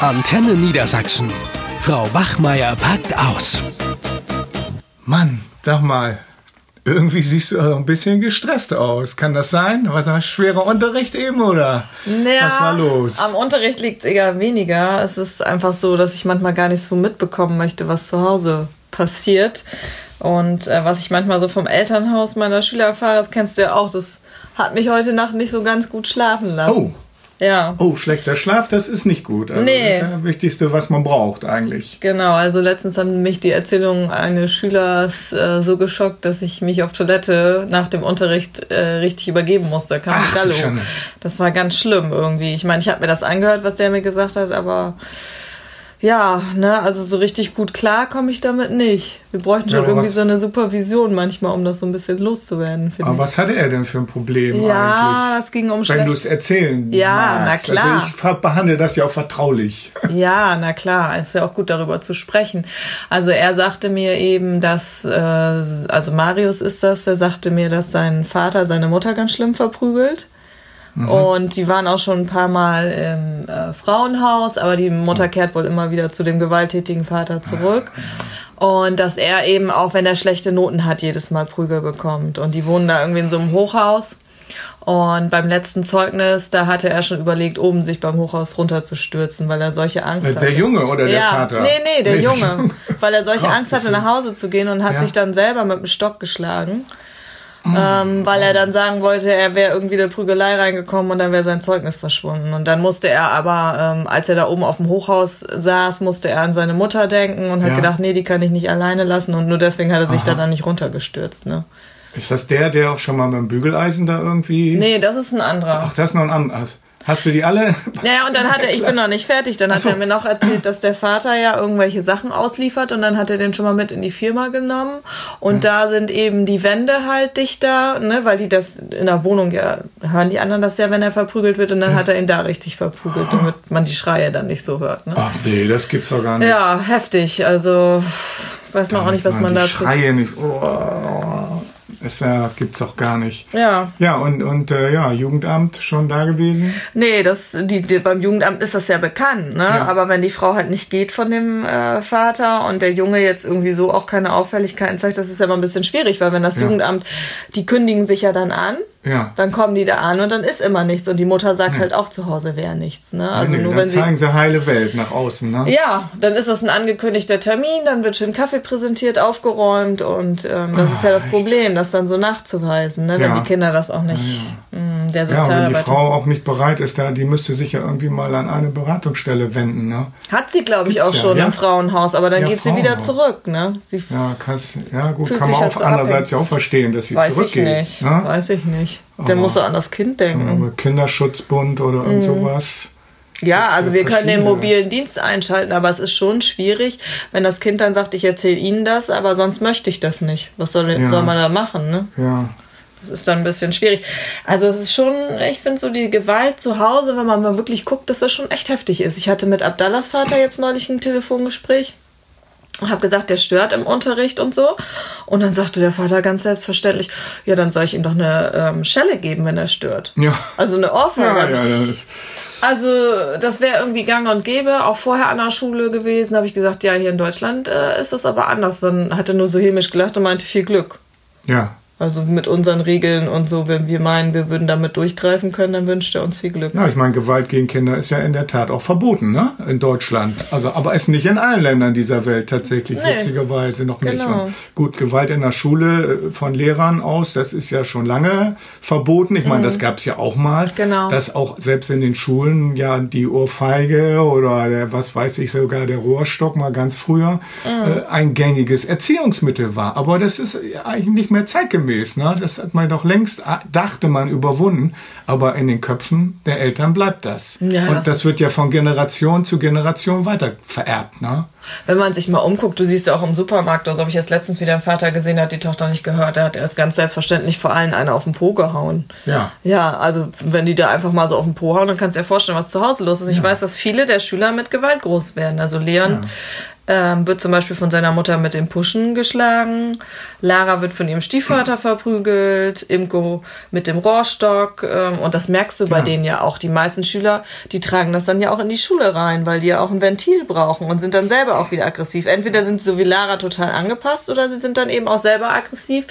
Antenne Niedersachsen. Frau Wachmeier packt aus. Mann, sag mal, irgendwie siehst du ein bisschen gestresst aus. Kann das sein? Was war schwerer Unterricht eben oder naja, was war los? Am Unterricht liegt es eher weniger. Es ist einfach so, dass ich manchmal gar nicht so mitbekommen möchte, was zu Hause passiert. Und äh, was ich manchmal so vom Elternhaus meiner Schüler erfahre, das kennst du ja auch, das hat mich heute Nacht nicht so ganz gut schlafen lassen. Oh. Ja. Oh, schlechter Schlaf, das ist nicht gut. Also Nee. Das ist das Wichtigste, was man braucht eigentlich. Genau, also letztens haben mich die Erzählungen eines Schülers äh, so geschockt, dass ich mich auf Toilette nach dem Unterricht äh, richtig übergeben musste. Da kam Ach, Gallo. Das war ganz schlimm irgendwie. Ich meine, ich habe mir das angehört, was der mir gesagt hat, aber ja, ne, also so richtig gut klar komme ich damit nicht. Wir bräuchten Ja, schon aber irgendwie was- so eine Supervision manchmal, um das so ein bisschen loszuwerden, finde Aber ich. was hatte er denn für ein Problem Ja, eigentlich? es ging um Wenn du es schlecht. erzählen Ja, na magst. klar. Also ich behandle das ja auch vertraulich. Ja, na klar, ist ja auch gut darüber zu sprechen. Also er sagte mir eben, dass, äh, also Marius ist das, der sagte mir, dass sein Vater seine Mutter ganz schlimm verprügelt. Und die waren auch schon ein paar Mal im äh, Frauenhaus, aber die Mutter kehrt wohl immer wieder zu dem gewalttätigen Vater zurück. Und dass er eben, auch wenn er schlechte Noten hat, jedes Mal Prügel bekommt. Und die wohnen da irgendwie in so einem Hochhaus. Und beim letzten Zeugnis, da hatte er schon überlegt, oben sich beim Hochhaus runterzustürzen, weil er solche Angst hatte. Der Junge oder der ja, Vater? Nee, nee, der Nee, Junge. Weil er solche Angst hatte, nach Hause zu gehen und hat Ja. sich dann selber mit dem Stock geschlagen. Oh. Ähm, weil er dann sagen wollte, er wäre irgendwie in eine Prügelei reingekommen und dann wäre sein Zeugnis verschwunden. Und dann musste er aber, ähm, als er da oben auf dem Hochhaus saß, musste er an seine Mutter denken und hat Ja. gedacht, nee, die kann ich nicht alleine lassen. Und nur deswegen hat er sich Aha. dann, dann nicht runtergestürzt. Ne? Ist das der, der auch schon mal mit dem Bügeleisen da irgendwie... Nee, das ist ein anderer. Ach, das ist noch ein anderes. Hast du die alle? Naja, und dann hat er, ich bin noch nicht fertig, dann hat so. er mir noch erzählt, dass der Vater ja irgendwelche Sachen ausliefert und dann hat er den schon mal mit in die Firma genommen und da sind eben die Wände halt dichter, ne, weil die das in der Wohnung ja, hören die anderen das ja, wenn er verprügelt wird und dann hat er ihn da richtig verprügelt, damit man die Schreie dann nicht so hört, ne. Ach nee, das gibt's doch gar nicht. Ja, heftig, also, weiß noch auch nicht, was man die dazu... Schreie nicht. Oh, ja, gibt's doch gar nicht. Ja. Ja, und, und äh, ja, Jugendamt schon da gewesen? Nee, das, die, die, beim Jugendamt ist das ja bekannt, ne? Ja. Aber wenn die Frau halt nicht geht von dem äh, Vater und der Junge jetzt irgendwie so auch keine Auffälligkeiten zeigt, das ist ja immer ein bisschen schwierig, weil wenn das Ja. Jugendamt, die kündigen sich ja dann an, Ja. dann kommen die da an und dann ist immer nichts und die Mutter sagt halt auch zu Hause wäre nichts, ne? Also nee, nur dann wenn sie zeigen sie heile Welt nach außen, ne? ja, dann ist es ein angekündigter Termin, dann wird schön Kaffee präsentiert, aufgeräumt und ähm, das ist ja das Problem, das dann so nachzuweisen, ne? wenn Ja. die Kinder das auch nicht. Der Ja, wenn die Sozialarbeiter. Frau auch nicht bereit ist, da, die müsste sich ja irgendwie mal an eine Beratungsstelle wenden, ne? Hat sie, glaube ich, auch ja, schon ja. im Frauenhaus, aber dann Ja, geht sie wieder zurück, ne? Sie Ja, kannst, ja gut, kann man auch halt so andererseits ja auch verstehen, dass sie weiß ich zurückgeht. nicht. Ne? Weiß ich nicht. Der Aber- muss so an das Kind denken. Kinderschutzbund oder irgend sowas. Ja, also wir können den mobilen Dienst einschalten, aber es ist schon schwierig, wenn das Kind dann sagt, ich erzähle Ihnen das, aber sonst möchte ich das nicht. Was soll, Ja. soll man da machen, ne? Ja. Ist dann ein bisschen schwierig. Also es ist schon, ich finde so die Gewalt zu Hause, wenn man mal wirklich guckt, dass das schon echt heftig ist. Ich hatte mit Abdallahs Vater jetzt neulich ein Telefongespräch. und habe gesagt, der stört im Unterricht und so. Und dann sagte der Vater ganz selbstverständlich, ja, dann soll ich ihm doch eine ähm, Schelle geben, wenn er stört. Ja. Also eine Ohrfeige. Ja, ja, das Also das wäre irgendwie gang und gäbe, auch vorher an der Schule gewesen. habe ich gesagt, ja, hier in Deutschland äh, ist das aber anders. Dann hat er nur so hämisch gelacht und meinte, viel Glück. ja. Also mit unseren Regeln und so, wenn wir meinen, wir würden damit durchgreifen können, dann wünscht er uns viel Glück. Ja, ich meine, Gewalt gegen Kinder ist ja in der Tat auch verboten, ne? In Deutschland. Also, aber ist nicht in allen Ländern dieser Welt tatsächlich, Nee. witzigerweise noch nicht. Genau. Und gut, Gewalt in der Schule äh, von Lehrern aus, das ist ja schon lange verboten. Ich meine, das gab es ja auch mal. Mhm. Genau. Dass auch selbst in den Schulen ja die Ohrfeige oder der, was weiß ich, sogar der Rohrstock mal ganz früher Mhm. äh, ein gängiges Erziehungsmittel war. Aber das ist eigentlich nicht mehr zeitgemäß. Ne? Das hat man doch längst, ah, dachte man, überwunden. Aber in den Köpfen der Eltern bleibt das. Ja, Und das das, wird ja von Generation zu Generation weiter vererbt. Ne? Wenn man sich mal umguckt, du siehst ja auch im Supermarkt, also habe ich jetzt letztens wieder einen Vater gesehen, hat die Tochter nicht gehört, der hat erst ganz selbstverständlich vor allen einer auf den Po gehauen. Ja. Ja, also wenn die da einfach mal so auf den Po hauen, dann kannst du dir vorstellen, was zu Hause los ist. Ich weiß, dass viele der Schüler mit Gewalt groß werden. Also Leon ähm, wird zum Beispiel von seiner Mutter mit dem Puschen geschlagen. Lara wird von ihrem Stiefvater verprügelt. Imko mit dem Rohrstock. Ähm, und das merkst du bei Ja. denen ja auch. Die meisten Schüler, die tragen das dann ja auch in die Schule rein, weil die ja auch ein Ventil brauchen und sind dann selber auch wieder aggressiv. Entweder sind sie so wie Lara total angepasst oder sie sind dann eben auch selber aggressiv,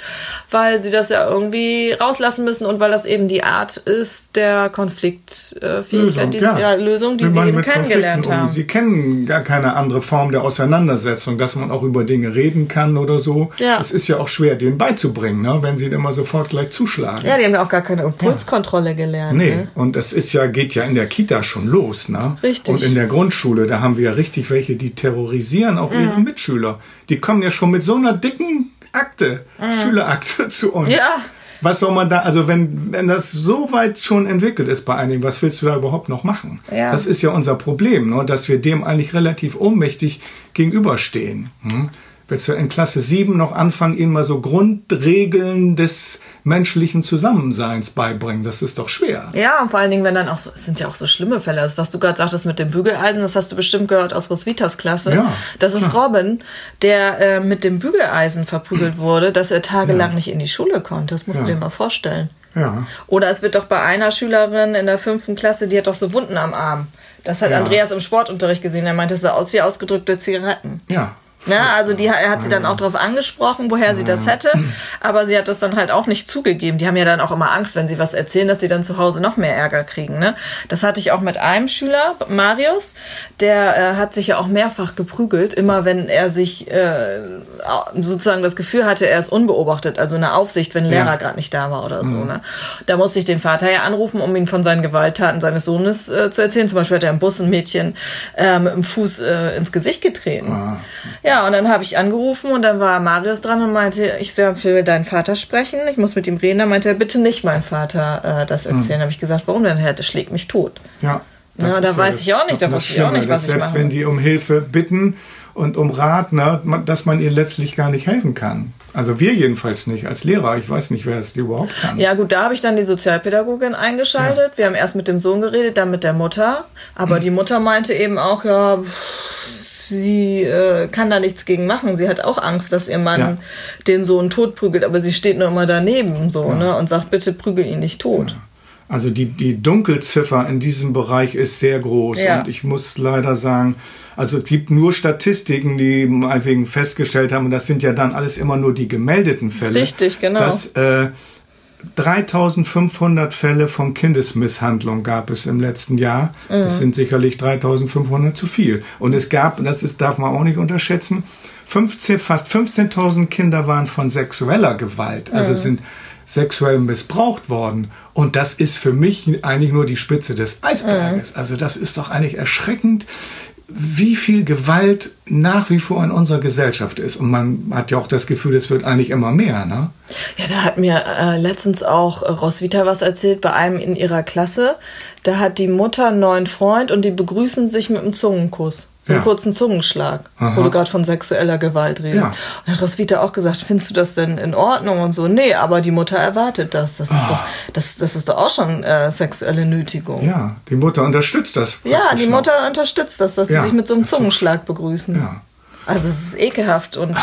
weil sie das ja irgendwie rauslassen müssen und weil das eben die Art ist der Konfliktfähigkeit, die, ja. Lösung, die sie eben kennengelernt Konflikten haben. Sie kennen gar keine andere Form der Auseinandersetzung, dass man auch über Dinge reden kann oder so. Ja. Es ist ja auch schwer, denen beizubringen, ne? wenn sie immer sofort gleich zuschlagen. Ja, die haben ja auch gar keine Impulskontrolle gelernt. Nee, Ne? und es ist ja, geht ja in der Kita schon los, ne? Richtig. Und in der Grundschule, da haben wir ja richtig welche, die terrorisieren auch Mhm. ihre Mitschüler. Die kommen ja schon mit so einer dicken Akte, Schülerakte zu uns. Mhm. Ja. Was soll man da, also wenn, wenn das so weit schon entwickelt ist bei einigen, was willst du da überhaupt noch machen? Ja. Das ist ja unser Problem, ne? dass wir dem eigentlich relativ ohnmächtig gegenüberstehen. Hm? Willst du in Klasse 7 noch anfangen, ihnen mal so Grundregeln des menschlichen Zusammenseins beibringen? Das ist doch schwer. Ja, und vor allen Dingen, wenn dann auch so, es sind ja auch so schlimme Fälle. Also, was du gerade sagtest mit dem Bügeleisen, das hast du bestimmt gehört aus Roswitas Klasse. Ja, das ist Robin, der äh, mit dem Bügeleisen verprügelt wurde, dass er tagelang nicht in die Schule konnte. Das musst du Ja. dir mal vorstellen. Ja. Oder es wird doch bei einer Schülerin in der fünften Klasse, die hat doch so Wunden am Arm. Das hat Ja. Andreas im Sportunterricht gesehen. Er meinte, es sah aus wie ausgedrückte Zigaretten. Ja. Ne, also die er hat sie dann auch darauf angesprochen, woher sie das hätte, aber sie hat das dann halt auch nicht zugegeben. Die haben ja dann auch immer Angst, wenn sie was erzählen, dass sie dann zu Hause noch mehr Ärger kriegen. Ne? Das hatte ich auch mit einem Schüler, Marius, der äh, hat sich ja auch mehrfach geprügelt, immer wenn er sich äh, sozusagen das Gefühl hatte, er ist unbeobachtet, also eine Aufsicht, wenn Lehrer Ja. gerade nicht da war oder so. Ne? Da musste ich den Vater ja anrufen, um ihn von seinen Gewalttaten seines Sohnes äh, zu erzählen. Zum Beispiel hat er im Bus ein Mädchen äh, mit dem Fuß äh, ins Gesicht getreten. Ja, und dann habe ich angerufen und dann war Marius dran und meinte, ich soll für deinen Vater sprechen, ich muss mit ihm reden. Dann meinte er, bitte nicht mein Vater äh, das erzählen. Habe ich gesagt, warum denn? Er schlägt mich tot. Ja. Ja, Das da weiß das- ich auch nicht, da das wusste ich auch nicht, was ich Selbst machen wenn die um Hilfe bitten und um Rat, ne, dass man ihnen letztlich gar nicht helfen kann. Also wir jedenfalls nicht. Als Lehrer, ich weiß nicht, wer es überhaupt kann. Ja gut, da habe ich dann die Sozialpädagogin eingeschaltet. Wir haben erst mit dem Sohn geredet, dann mit der Mutter. Aber die Mutter meinte eben auch, ja, sie äh, kann da nichts gegen machen. Sie hat auch Angst, dass ihr Mann Ja. den Sohn totprügelt, aber sie steht nur immer daneben so, ne, und sagt, bitte prügel ihn nicht tot. Also die, die Dunkelziffer in diesem Bereich ist sehr groß. Ja. Und ich muss leider sagen, also es gibt nur Statistiken, die meinetwegen festgestellt haben, und das sind ja dann alles immer nur die gemeldeten Fälle. Richtig, genau. Dass äh, 3500 Fälle von Kindesmisshandlung gab es im letzten Jahr. Mhm. Das sind sicherlich 3500 zu viel. Und es gab, das ist, darf man auch nicht unterschätzen, 15, fast 15.000 Kinder waren von sexueller Gewalt, also Mhm. sind sexuell missbraucht worden. Und das ist für mich eigentlich nur die Spitze des Eisberges. Mhm. Also das ist doch eigentlich erschreckend, wie viel Gewalt nach wie vor in unserer Gesellschaft ist. Und man hat ja auch das Gefühl, es wird eigentlich immer mehr. Ne? Ja, da hat mir äh, letztens auch äh, Roswitha was erzählt bei einem in ihrer Klasse. Da hat die Mutter einen neuen Freund und die begrüßen sich mit einem Zungenkuss. So einen Ja. kurzen Zungenschlag, Aha. wo du gerade von sexueller Gewalt redest. Ja. Und hat Roswitha auch gesagt, findest du das denn in Ordnung und so? Nee, aber die Mutter erwartet das. Das ist doch, das, das ist doch auch schon äh, sexuelle Nötigung. Ja, die Mutter unterstützt das. Ja, die noch. Mutter unterstützt das, dass Ja, sie sich mit so einem Zungenschlag begrüßen. Ja. Also es ist ekelhaft und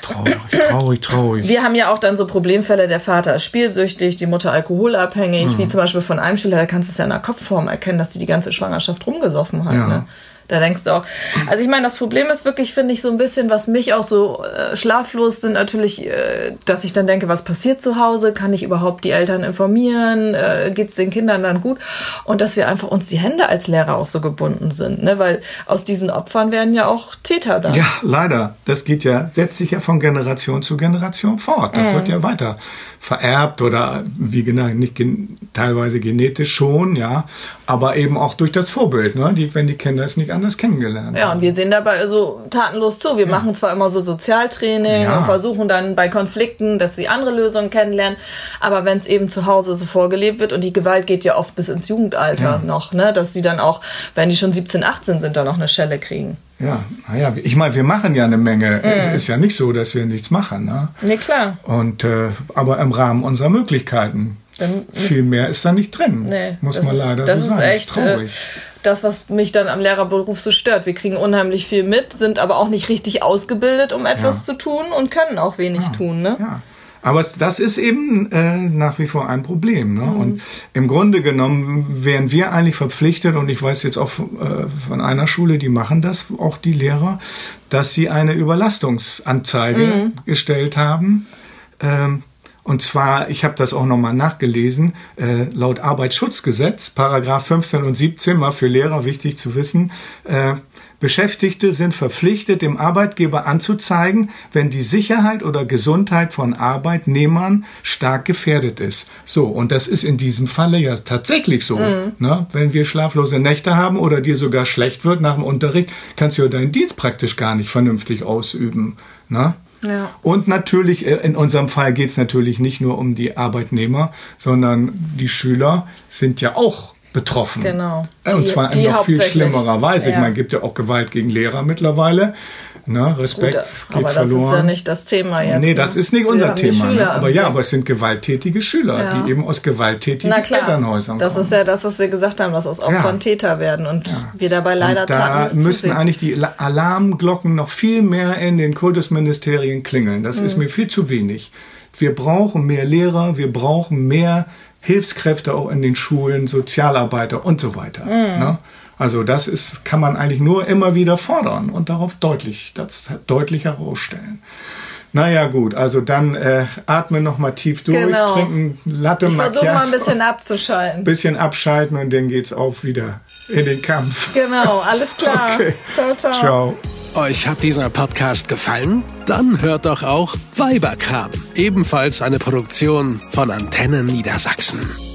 Traurig, traurig, traurig. Wir haben ja auch dann so Problemfälle, der Vater ist spielsüchtig, die Mutter alkoholabhängig, Mhm. wie zum Beispiel von einem Schüler, da kannst du es ja in der Kopfform erkennen, dass die die ganze Schwangerschaft rumgesoffen hat. Ja. Ne? Da denkst du auch. Also ich meine, das Problem ist wirklich, finde ich, so ein bisschen, was mich auch so äh, schlaflos sind, natürlich, äh, dass ich dann denke, was passiert zu Hause? Kann ich überhaupt die Eltern informieren? Äh, Geht es den Kindern dann gut? Und dass wir einfach uns die Hände als Lehrer auch so gebunden sind, ne? Weil aus diesen Opfern werden ja auch Täter dann. Ja, leider. Das geht ja, setzt sich ja von Generation zu Generation fort. Das wird ja weiter vererbt oder wie genau, nicht gen teilweise genetisch schon, ja, aber eben auch durch das Vorbild, ne? die, wenn die Kinder es nicht anders kennengelernt Ja, haben. und wir sehen dabei so tatenlos zu. Wir machen zwar immer so Sozialtraining Ja. und versuchen dann bei Konflikten, dass sie andere Lösungen kennenlernen, aber wenn es eben zu Hause so vorgelebt wird und die Gewalt geht ja oft bis ins Jugendalter Ja. noch, ne, dass sie dann auch, wenn die schon 17, 18 sind, dann noch eine Schelle kriegen. Ja, naja, ich meine, wir machen ja eine Menge. Mhm. Es ist ja nicht so, dass wir nichts machen. Ne? Nee, klar. Und äh, aber im Rahmen unserer Möglichkeiten. Viel mehr ist da nicht drin. Nee, muss das man ist- leider das so ist sagen. echt, ist traurig. das, was mich dann am Lehrerberuf so stört. Wir kriegen unheimlich viel mit, sind aber auch nicht richtig ausgebildet, um etwas ja. zu tun und können auch wenig ja. tun. Ne? Ja. Aber das ist eben äh, nach wie vor ein Problem. Ne? Mhm. Und im Grunde genommen wären wir eigentlich verpflichtet, und ich weiß jetzt auch äh, von einer Schule, die machen das, auch die Lehrer, dass sie eine Überlastungsanzeige mhm. gestellt haben. Ähm, und zwar, ich habe das auch nochmal nachgelesen, äh, laut Arbeitsschutzgesetz, Paragraph 15 und 17, mal für Lehrer wichtig zu wissen, äh, Beschäftigte sind verpflichtet, dem Arbeitgeber anzuzeigen, wenn die Sicherheit oder Gesundheit von Arbeitnehmern stark gefährdet ist. So, und das ist in diesem Falle ja tatsächlich so. Mhm. Ne? Wenn wir schlaflose Nächte haben oder dir sogar schlecht wird nach dem Unterricht, kannst du ja deinen Dienst praktisch gar nicht vernünftig ausüben. Ne? Und natürlich, äh, in unserem Fall geht es natürlich nicht nur um die Arbeitnehmer, sondern die Schüler sind ja auch betroffen. Genau. Und die, zwar in noch viel schlimmerer Weise. Ja. Ich meine, gibt ja auch Gewalt gegen Lehrer mittlerweile. Na, Respekt Gut, geht aber verloren. das ist ja nicht das Thema jetzt. Nee, ne? das ist nicht unser Thema. Ne? Aber ja, aber es sind gewalttätige Schüler, ja. die eben aus gewalttätigen Elternhäusern das kommen. Das ist ja das, was wir gesagt haben, dass aus Opfern ja. Täter werden und ja. wir dabei leider und Da müssen eigentlich die Alarmglocken noch viel mehr in den Kultusministerien klingeln. Das mhm. ist mir viel zu wenig. Wir brauchen mehr Lehrer, wir brauchen mehr Hilfskräfte auch in den Schulen, Sozialarbeiter und so weiter. Mhm. Ne? Also das ist, kann man eigentlich nur immer wieder fordern und darauf deutlich, das deutlich herausstellen. Naja, gut, also dann äh, atme noch mal tief durch, genau. trinken Latte Ich versuche mal ein bisschen abzuschalten. Bisschen abschalten und dann geht's auch wieder in den Kampf. Genau, alles klar. Okay. Ciao, ciao. Ciao. Euch hat dieser Podcast gefallen? Dann hört doch auch Weiberkram, ebenfalls eine Produktion von Antennen Niedersachsen.